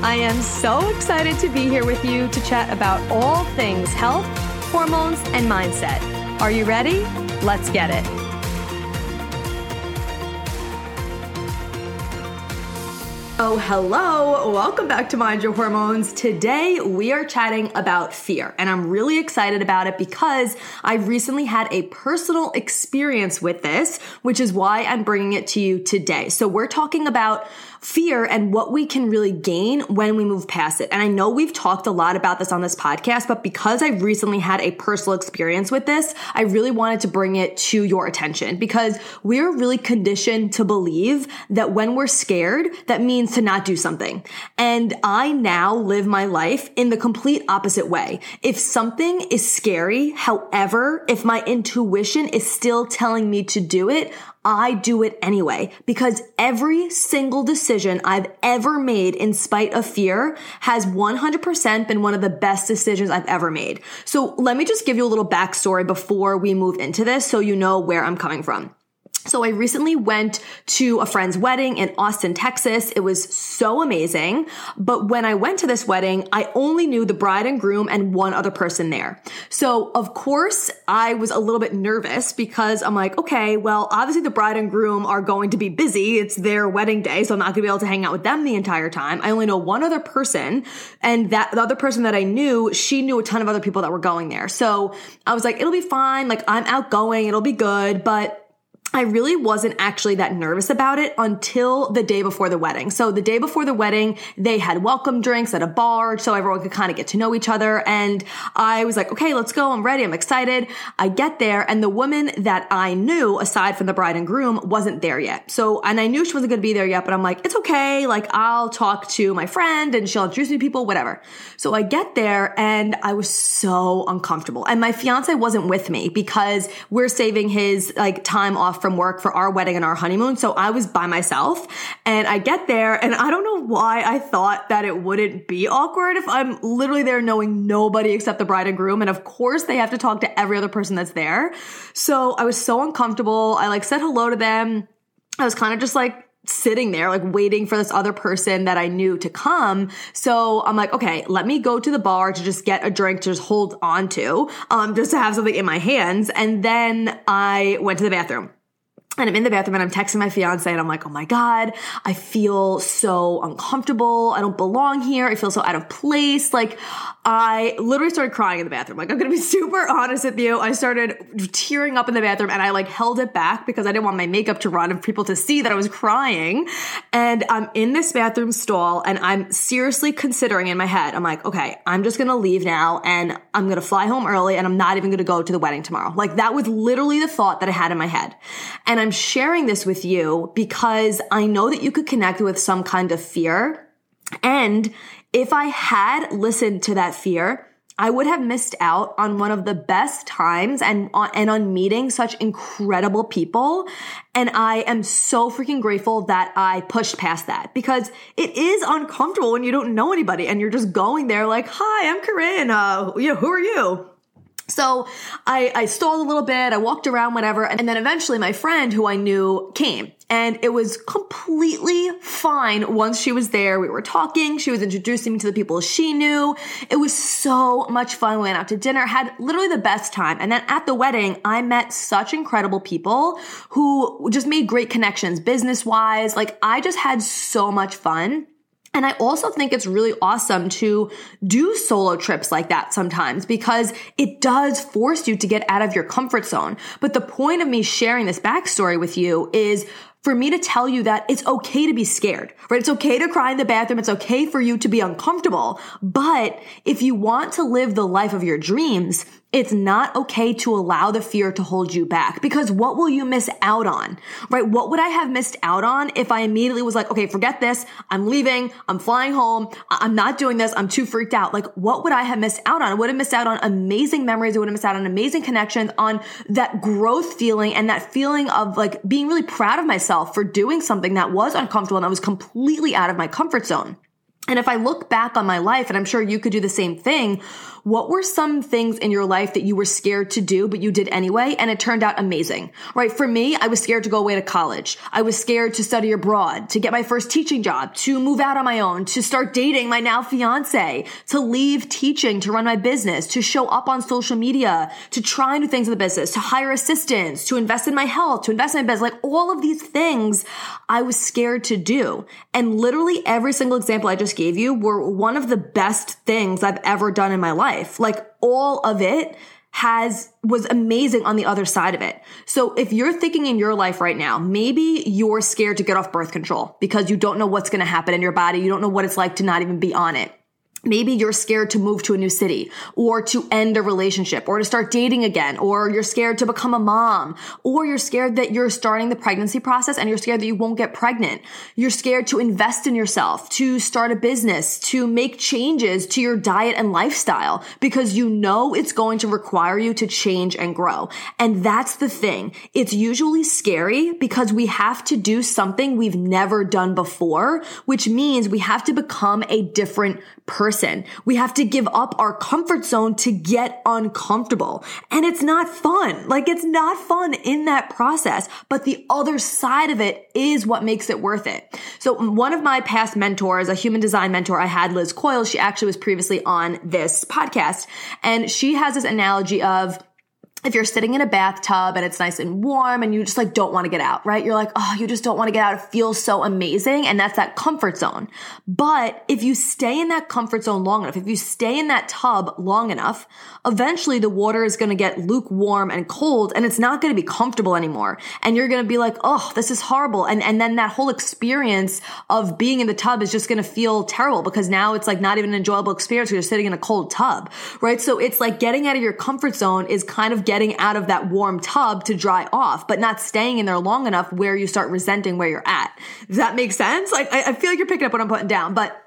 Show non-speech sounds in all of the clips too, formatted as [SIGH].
I am so excited to be here with you to chat about all things health, hormones, and mindset. Are you ready? Let's get it. Oh, hello. Welcome back to Mind Your Hormones. Today we are chatting about fear, and I'm really excited about it because I recently had a personal experience with this, which is why I'm bringing it to you today. So we're talking about fear and what we can really gain when we move past it. And I know we've talked a lot about this on this podcast, but because I've recently had a personal experience with this, I really wanted to bring it to your attention because we're really conditioned to believe that when we're scared, that means to not do something. And I now live my life in the complete opposite way. If something is scary, however, if my intuition is still telling me to do it, I do it anyway because every single decision I've ever made in spite of fear has 100% been one of the best decisions I've ever made. So let me just give you a little backstory before we move into this so you know where I'm coming from. So I recently went to a friend's wedding in Austin, Texas. It was so amazing. But when I went to this wedding, I only knew the bride and groom and one other person there. So of course I was a little bit nervous because I'm like, okay, well, obviously the bride and groom are going to be busy. It's their wedding day. So I'm not gonna be able to hang out with them the entire time. I only know one other person and that the other person that I knew, she knew a ton of other people that were going there. So I was like, it'll be fine. Like I'm outgoing. It'll be good. But I really wasn't actually that nervous about it until the day before the wedding. So the day before the wedding, they had welcome drinks at a bar so everyone could kind of get to know each other. And I was like, okay, let's go. I'm ready. I'm excited. I get there and the woman that I knew aside from the bride and groom wasn't there yet. So, and I knew she wasn't going to be there yet, but I'm like, it's okay. Like I'll talk to my friend and she'll introduce me to people, whatever. So I get there and I was so uncomfortable. And my fiance wasn't with me because we're saving his like time off from work for our wedding and our honeymoon. So I was by myself and I get there and I don't know why I thought that it wouldn't be awkward if I'm literally there knowing nobody except the bride and groom. And of course they have to talk to every other person that's there. So I was so uncomfortable. I like said hello to them. I was kind of just like sitting there, like waiting for this other person that I knew to come. So I'm like, okay, let me go to the bar to just get a drink to just hold on to, um, just to have something in my hands. And then I went to the bathroom. And I'm in the bathroom and I'm texting my fiance and I'm like, oh my God, I feel so uncomfortable. I don't belong here. I feel so out of place. Like, I literally started crying in the bathroom. Like, I'm gonna be [LAUGHS] super honest with you. I started tearing up in the bathroom and I like held it back because I didn't want my makeup to run and people to see that I was crying. And I'm in this bathroom stall and I'm seriously considering in my head, I'm like, okay, I'm just gonna leave now and I'm gonna fly home early and I'm not even gonna go to the wedding tomorrow. Like, that was literally the thought that I had in my head. And I'm I'm sharing this with you because I know that you could connect with some kind of fear. And if I had listened to that fear, I would have missed out on one of the best times and on, and on meeting such incredible people. And I am so freaking grateful that I pushed past that because it is uncomfortable when you don't know anybody and you're just going there like, hi, I'm Corinne. Uh, know, who are you? So I, I stalled a little bit. I walked around, whatever. And then eventually my friend who I knew came and it was completely fine once she was there. We were talking. She was introducing me to the people she knew. It was so much fun. We went out to dinner, had literally the best time. And then at the wedding, I met such incredible people who just made great connections business wise. Like I just had so much fun. And I also think it's really awesome to do solo trips like that sometimes because it does force you to get out of your comfort zone. But the point of me sharing this backstory with you is for me to tell you that it's okay to be scared, right? It's okay to cry in the bathroom. It's okay for you to be uncomfortable. But if you want to live the life of your dreams, it's not okay to allow the fear to hold you back because what will you miss out on? Right? What would I have missed out on if I immediately was like, okay, forget this. I'm leaving. I'm flying home. I'm not doing this. I'm too freaked out. Like, what would I have missed out on? I would have missed out on amazing memories. I would have missed out on amazing connections, on that growth feeling and that feeling of like being really proud of myself for doing something that was uncomfortable and I was completely out of my comfort zone. And if I look back on my life, and I'm sure you could do the same thing, what were some things in your life that you were scared to do, but you did anyway, and it turned out amazing, right? For me, I was scared to go away to college. I was scared to study abroad, to get my first teaching job, to move out on my own, to start dating my now fiance, to leave teaching, to run my business, to show up on social media, to try new things in the business, to hire assistants, to invest in my health, to invest in my business. Like all of these things I was scared to do. And literally every single example I just gave you were one of the best things I've ever done in my life. Like all of it has was amazing on the other side of it. So if you're thinking in your life right now, maybe you're scared to get off birth control because you don't know what's going to happen in your body. You don't know what it's like to not even be on it. Maybe you're scared to move to a new city or to end a relationship or to start dating again, or you're scared to become a mom, or you're scared that you're starting the pregnancy process and you're scared that you won't get pregnant. You're scared to invest in yourself, to start a business, to make changes to your diet and lifestyle because you know it's going to require you to change and grow. And that's the thing. It's usually scary because we have to do something we've never done before, which means we have to become a different person. We have to give up our comfort zone to get uncomfortable. And it's not fun. Like it's not fun in that process, but the other side of it is what makes it worth it. So one of my past mentors, a human design mentor I had, Liz Coyle, she actually was previously on this podcast and she has this analogy of if you're sitting in a bathtub and it's nice and warm and you just like don't want to get out, right? You're like, oh, you just don't want to get out. It feels so amazing. And that's that comfort zone. But if you stay in that comfort zone long enough, if you stay in that tub long enough, eventually the water is going to get lukewarm and cold and it's not going to be comfortable anymore. And you're going to be like, oh, this is horrible. And, and then that whole experience of being in the tub is just going to feel terrible because now it's like not even an enjoyable experience. You're sitting in a cold tub, right? So it's like getting out of your comfort zone is kind of getting out of that warm tub to dry off, but not staying in there long enough where you start resenting where you're at. Does that make sense? Like, I, I feel like you're picking up what I'm putting down, but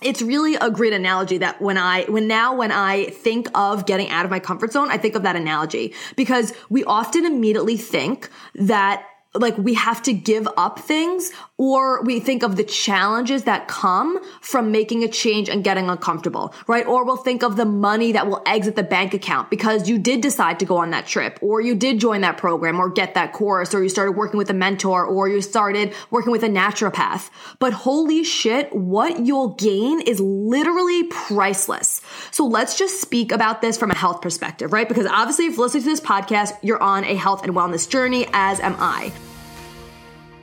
it's really a great analogy that when I, when now when I think of getting out of my comfort zone, I think of that analogy because we often immediately think that like we have to give up things or we think of the challenges that come from making a change and getting uncomfortable, right? Or we'll think of the money that will exit the bank account because you did decide to go on that trip or you did join that program or get that course or you started working with a mentor or you started working with a naturopath. But holy shit, what you'll gain is literally priceless. So let's just speak about this from a health perspective, right? Because obviously if you're listening to this podcast, you're on a health and wellness journey, as am I.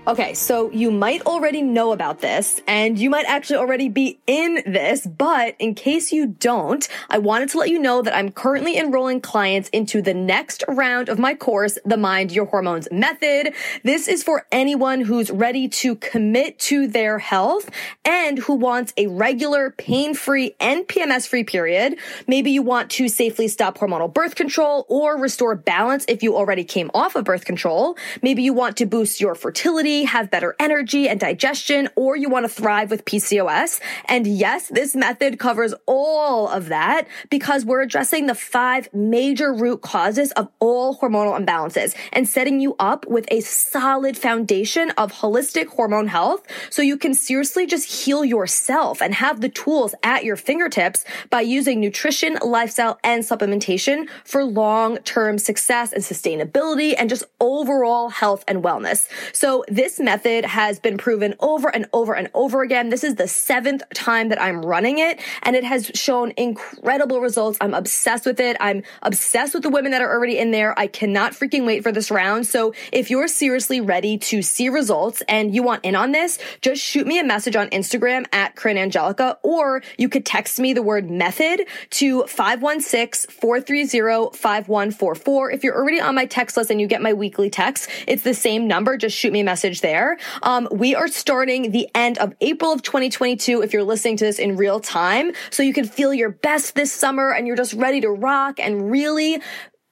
Okay, so you might already know about this and you might actually already be in this, but in case you don't, I wanted to let you know that I'm currently enrolling clients into the next round of my course, the Mind Your Hormones Method. This is for anyone who's ready to commit to their health and who wants a regular pain-free and PMS-free period. Maybe you want to safely stop hormonal birth control or restore balance if you already came off of birth control. Maybe you want to boost your fertility have better energy and digestion, or you want to thrive with PCOS. And yes, this method covers all of that because we're addressing the five major root causes of all hormonal imbalances and setting you up with a solid foundation of holistic hormone health so you can seriously just heal yourself and have the tools at your fingertips by using nutrition, lifestyle, and supplementation for long-term success and sustainability and just overall health and wellness. So this this method has been proven over and over and over again. This is the seventh time that I'm running it and it has shown incredible results. I'm obsessed with it. I'm obsessed with the women that are already in there. I cannot freaking wait for this round. So if you're seriously ready to see results and you want in on this, just shoot me a message on Instagram at Corinne Angelica, or you could text me the word method to 516-430-5144. If you're already on my text list and you get my weekly text, it's the same number. Just shoot me a message there. Um, we are starting the end of April of 2022 if you're listening to this in real time. So you can feel your best this summer and you're just ready to rock and really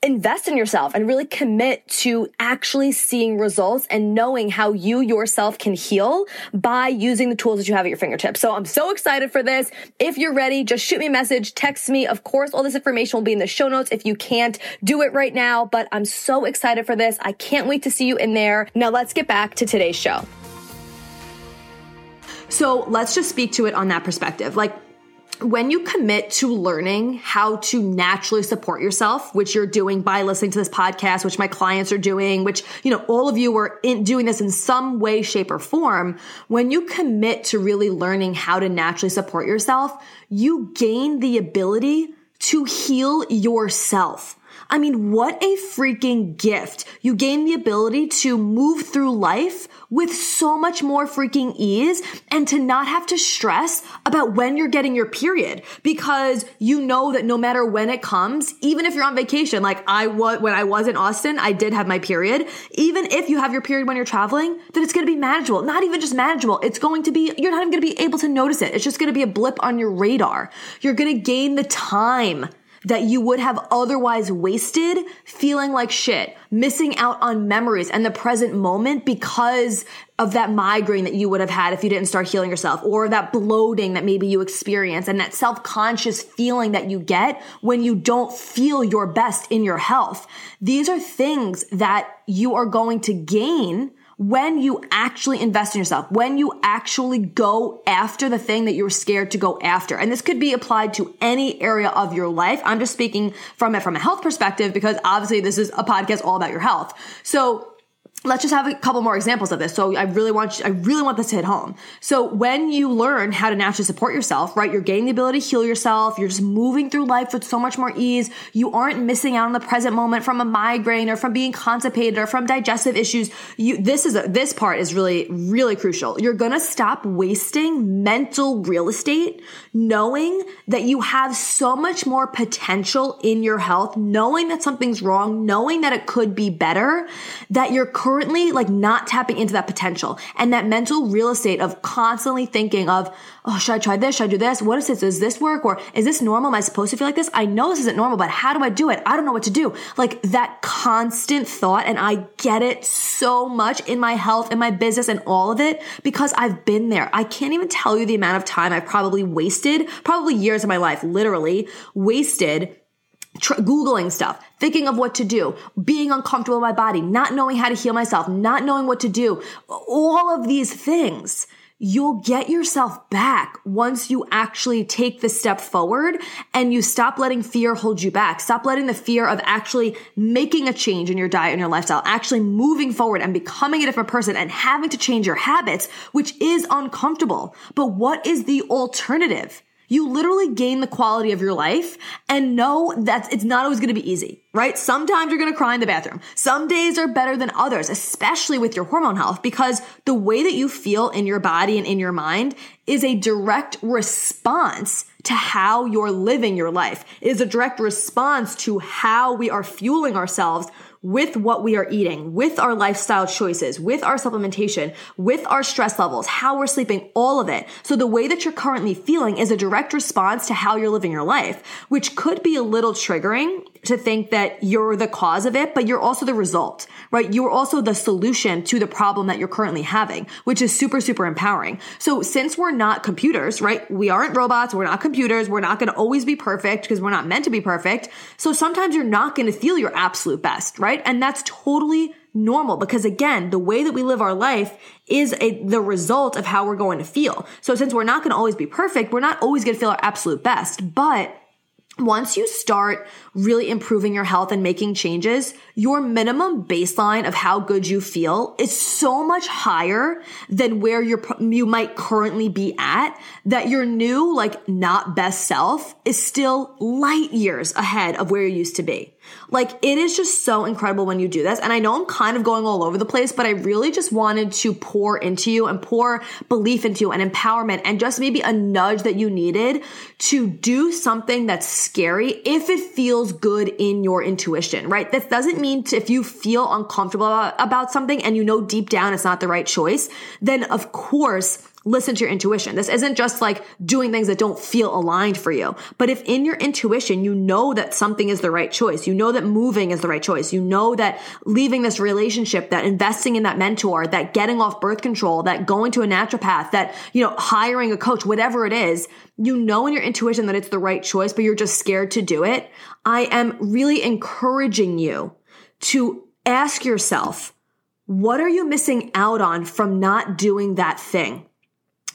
invest in yourself and really commit to actually seeing results and knowing how you yourself can heal by using the tools that you have at your fingertips. So I'm so excited for this. If you're ready, just shoot me a message, text me. Of course, all this information will be in the show notes if you can't do it right now, but I'm so excited for this. I can't wait to see you in there. Now let's get back to today's show. So let's just speak to it on that perspective. Like, when you commit to learning how to naturally support yourself, which you're doing by listening to this podcast, which my clients are doing, which, you know, all of you are in doing this in some way, shape, or form. When you commit to really learning how to naturally support yourself, you gain the ability to heal yourself. I mean, what a freaking gift. You gain the ability to move through life with so much more freaking ease and to not have to stress about when you're getting your period because you know that no matter when it comes, even if you're on vacation, like I was when I was in Austin, I did have my period. Even if you have your period when you're traveling, then it's going to be manageable. Not even just manageable. It's going to be, you're not even going to be able to notice it. It's just going to be a blip on your radar. You're going to gain the time that you would have otherwise wasted feeling like shit, missing out on memories and the present moment because of that migraine that you would have had if you didn't start healing yourself or that bloating that maybe you experience and that self-conscious feeling that you get when you don't feel your best in your health. These are things that you are going to gain when you actually invest in yourself, when you actually go after the thing that you're scared to go after. And this could be applied to any area of your life. I'm just speaking from it from a health perspective because obviously this is a podcast all about your health. So let's just have a couple more examples of this. So I really want you, I really want this to hit home. So when you learn how to naturally support yourself, right? You're gaining the ability to heal yourself. You're just moving through life with so much more ease. You aren't missing out on the present moment from a migraine or from being constipated or from digestive issues. You, this is a, this part is really, really crucial. You're going to stop wasting mental real estate knowing that you have so much more potential in your health, knowing that something's wrong, knowing that it could be better, that you're currently like not tapping into that potential and that mental real estate of constantly thinking of, oh, should I try this? Should I do this? What is this? Does this work? Or is this normal? Am I supposed to feel like this? I know this isn't normal, but how do I do it? I don't know what to do. Like that constant thought. And I get it so much in my health, in my business and all of it because I've been there. I can't even tell you the amount of time I've probably wasted, probably years of my life, literally wasted Tr- Googling stuff, thinking of what to do, being uncomfortable in my body, not knowing how to heal myself, not knowing what to do, all of these things, you'll get yourself back once you actually take the step forward and you stop letting fear hold you back. Stop letting the fear of actually making a change in your diet and your lifestyle, actually moving forward and becoming a different person and having to change your habits, which is uncomfortable. But what is the alternative? You literally gain the quality of your life and know that it's not always going to be easy, right? Sometimes you're going to cry in the bathroom. Some days are better than others, especially with your hormone health, because the way that you feel in your body and in your mind is a direct response to how you're living your life. It is a direct response to how we are fueling ourselves with what we are eating, with our lifestyle choices, with our supplementation, with our stress levels, how we're sleeping, all of it. So the way that you're currently feeling is a direct response to how you're living your life, which could be a little triggering to think that you're the cause of it, but you're also the result, right? You're also the solution to the problem that you're currently having, which is super, super empowering. So since we're not computers, right? We aren't robots. We're not computers. We're not going to always be perfect because we're not meant to be perfect. So sometimes you're not going to feel your absolute best, right? And that's totally normal because again, the way that we live our life is a, the result of how we're going to feel. So since we're not going to always be perfect, we're not always going to feel our absolute best, but once you start really improving your health and making changes, your minimum baseline of how good you feel is so much higher than where you're, you might currently be at that your new, like not best self is still light years ahead of where you used to be. Like it is just so incredible when you do this. And I know I'm kind of going all over the place, but I really just wanted to pour into you and pour belief into you and empowerment and just maybe a nudge that you needed to do something that's scary if it feels good in your intuition, right? That doesn't mean to, if you feel uncomfortable about, about something and you know deep down it's not the right choice, then of course listen to your intuition. This isn't just like doing things that don't feel aligned for you. But if in your intuition, you know that something is the right choice, you know that moving is the right choice, you know that leaving this relationship, that investing in that mentor, that getting off birth control, that going to a naturopath, that, you know, hiring a coach, whatever it is, you know in your intuition that it's the right choice, but you're just scared to do it. I am really encouraging you to ask yourself, what are you missing out on from not doing that thing?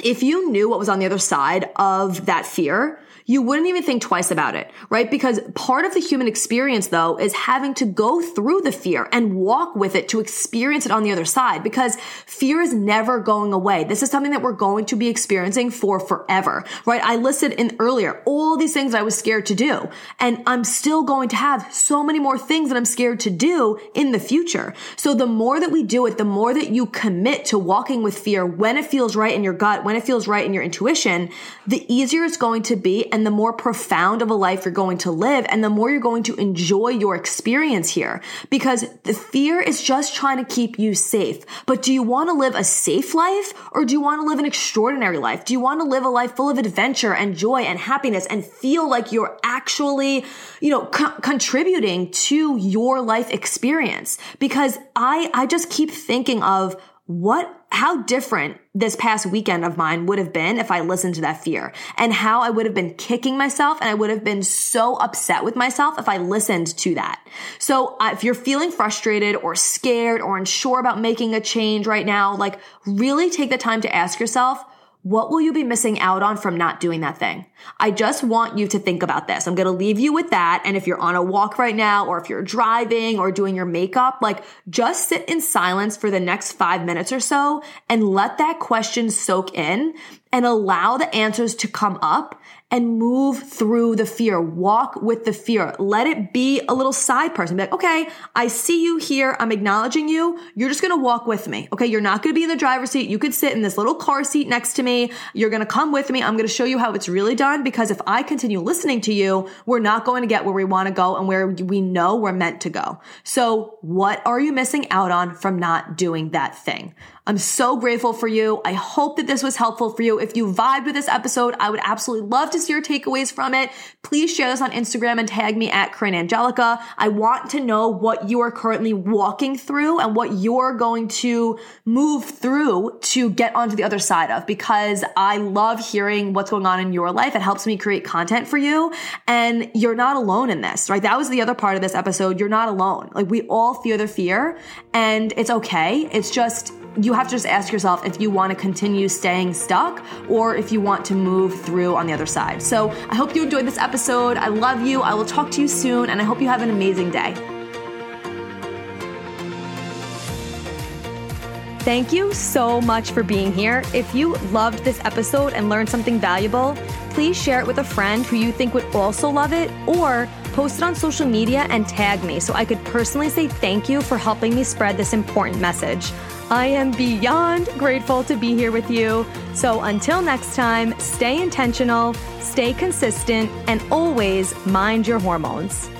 If you knew what was on the other side of that fear, you wouldn't even think twice about it, right? Because part of the human experience though is having to go through the fear and walk with it to experience it on the other side because fear is never going away. This is something that we're going to be experiencing for forever, right? I listed in earlier all these things I was scared to do and I'm still going to have so many more things that I'm scared to do in the future. So the more that we do it, the more that you commit to walking with fear when it feels right in your gut, when it feels right in your intuition, the easier it's going to be and the more profound of a life you're going to live and the more you're going to enjoy your experience here because the fear is just trying to keep you safe. But do you want to live a safe life or do you want to live an extraordinary life? Do you want to live a life full of adventure and joy and happiness and feel like you're actually, you know, co- contributing to your life experience? Because I, I just keep thinking of what how different this past weekend of mine would have been if I listened to that fear and how I would have been kicking myself and I would have been so upset with myself if I listened to that. So uh, if you're feeling frustrated or scared or unsure about making a change right now, like really take the time to ask yourself, what will you be missing out on from not doing that thing? I just want you to think about this. I'm going to leave you with that. And if you're on a walk right now, or if you're driving or doing your makeup, like just sit in silence for the next five minutes or so and let that question soak in and allow the answers to come up and move through the fear. Walk with the fear. Let it be a little side person. Be like, okay, I see you here. I'm acknowledging you. You're just going to walk with me. Okay. You're not going to be in the driver's seat. You could sit in this little car seat next to me. You're going to come with me. I'm going to show you how it's really done because if I continue listening to you, we're not going to get where we want to go and where we know we're meant to go. So what are you missing out on from not doing that thing? I'm so grateful for you. I hope that this was helpful for you. If you vibed with this episode, I would absolutely love to see your takeaways from it. Please share this on Instagram and tag me at Corinne Angelica. I want to know what you are currently walking through and what you're going to move through to get onto the other side of because I love hearing what's going on in your life. It helps me create content for you and you're not alone in this, right? That was the other part of this episode. You're not alone. Like we all fear the fear and it's okay. It's just you have to just ask yourself if you want to continue staying stuck or if you want to move through on the other side. So I hope you enjoyed this episode. I love you. I will talk to you soon, and I hope you have an amazing day. Thank you so much for being here. If you loved this episode and learned something valuable, please share it with a friend who you think would also love it or post it on social media and tag me so I could personally say thank you for helping me spread this important message. I am beyond grateful to be here with you. So until next time, stay intentional, stay consistent, and always mind your hormones.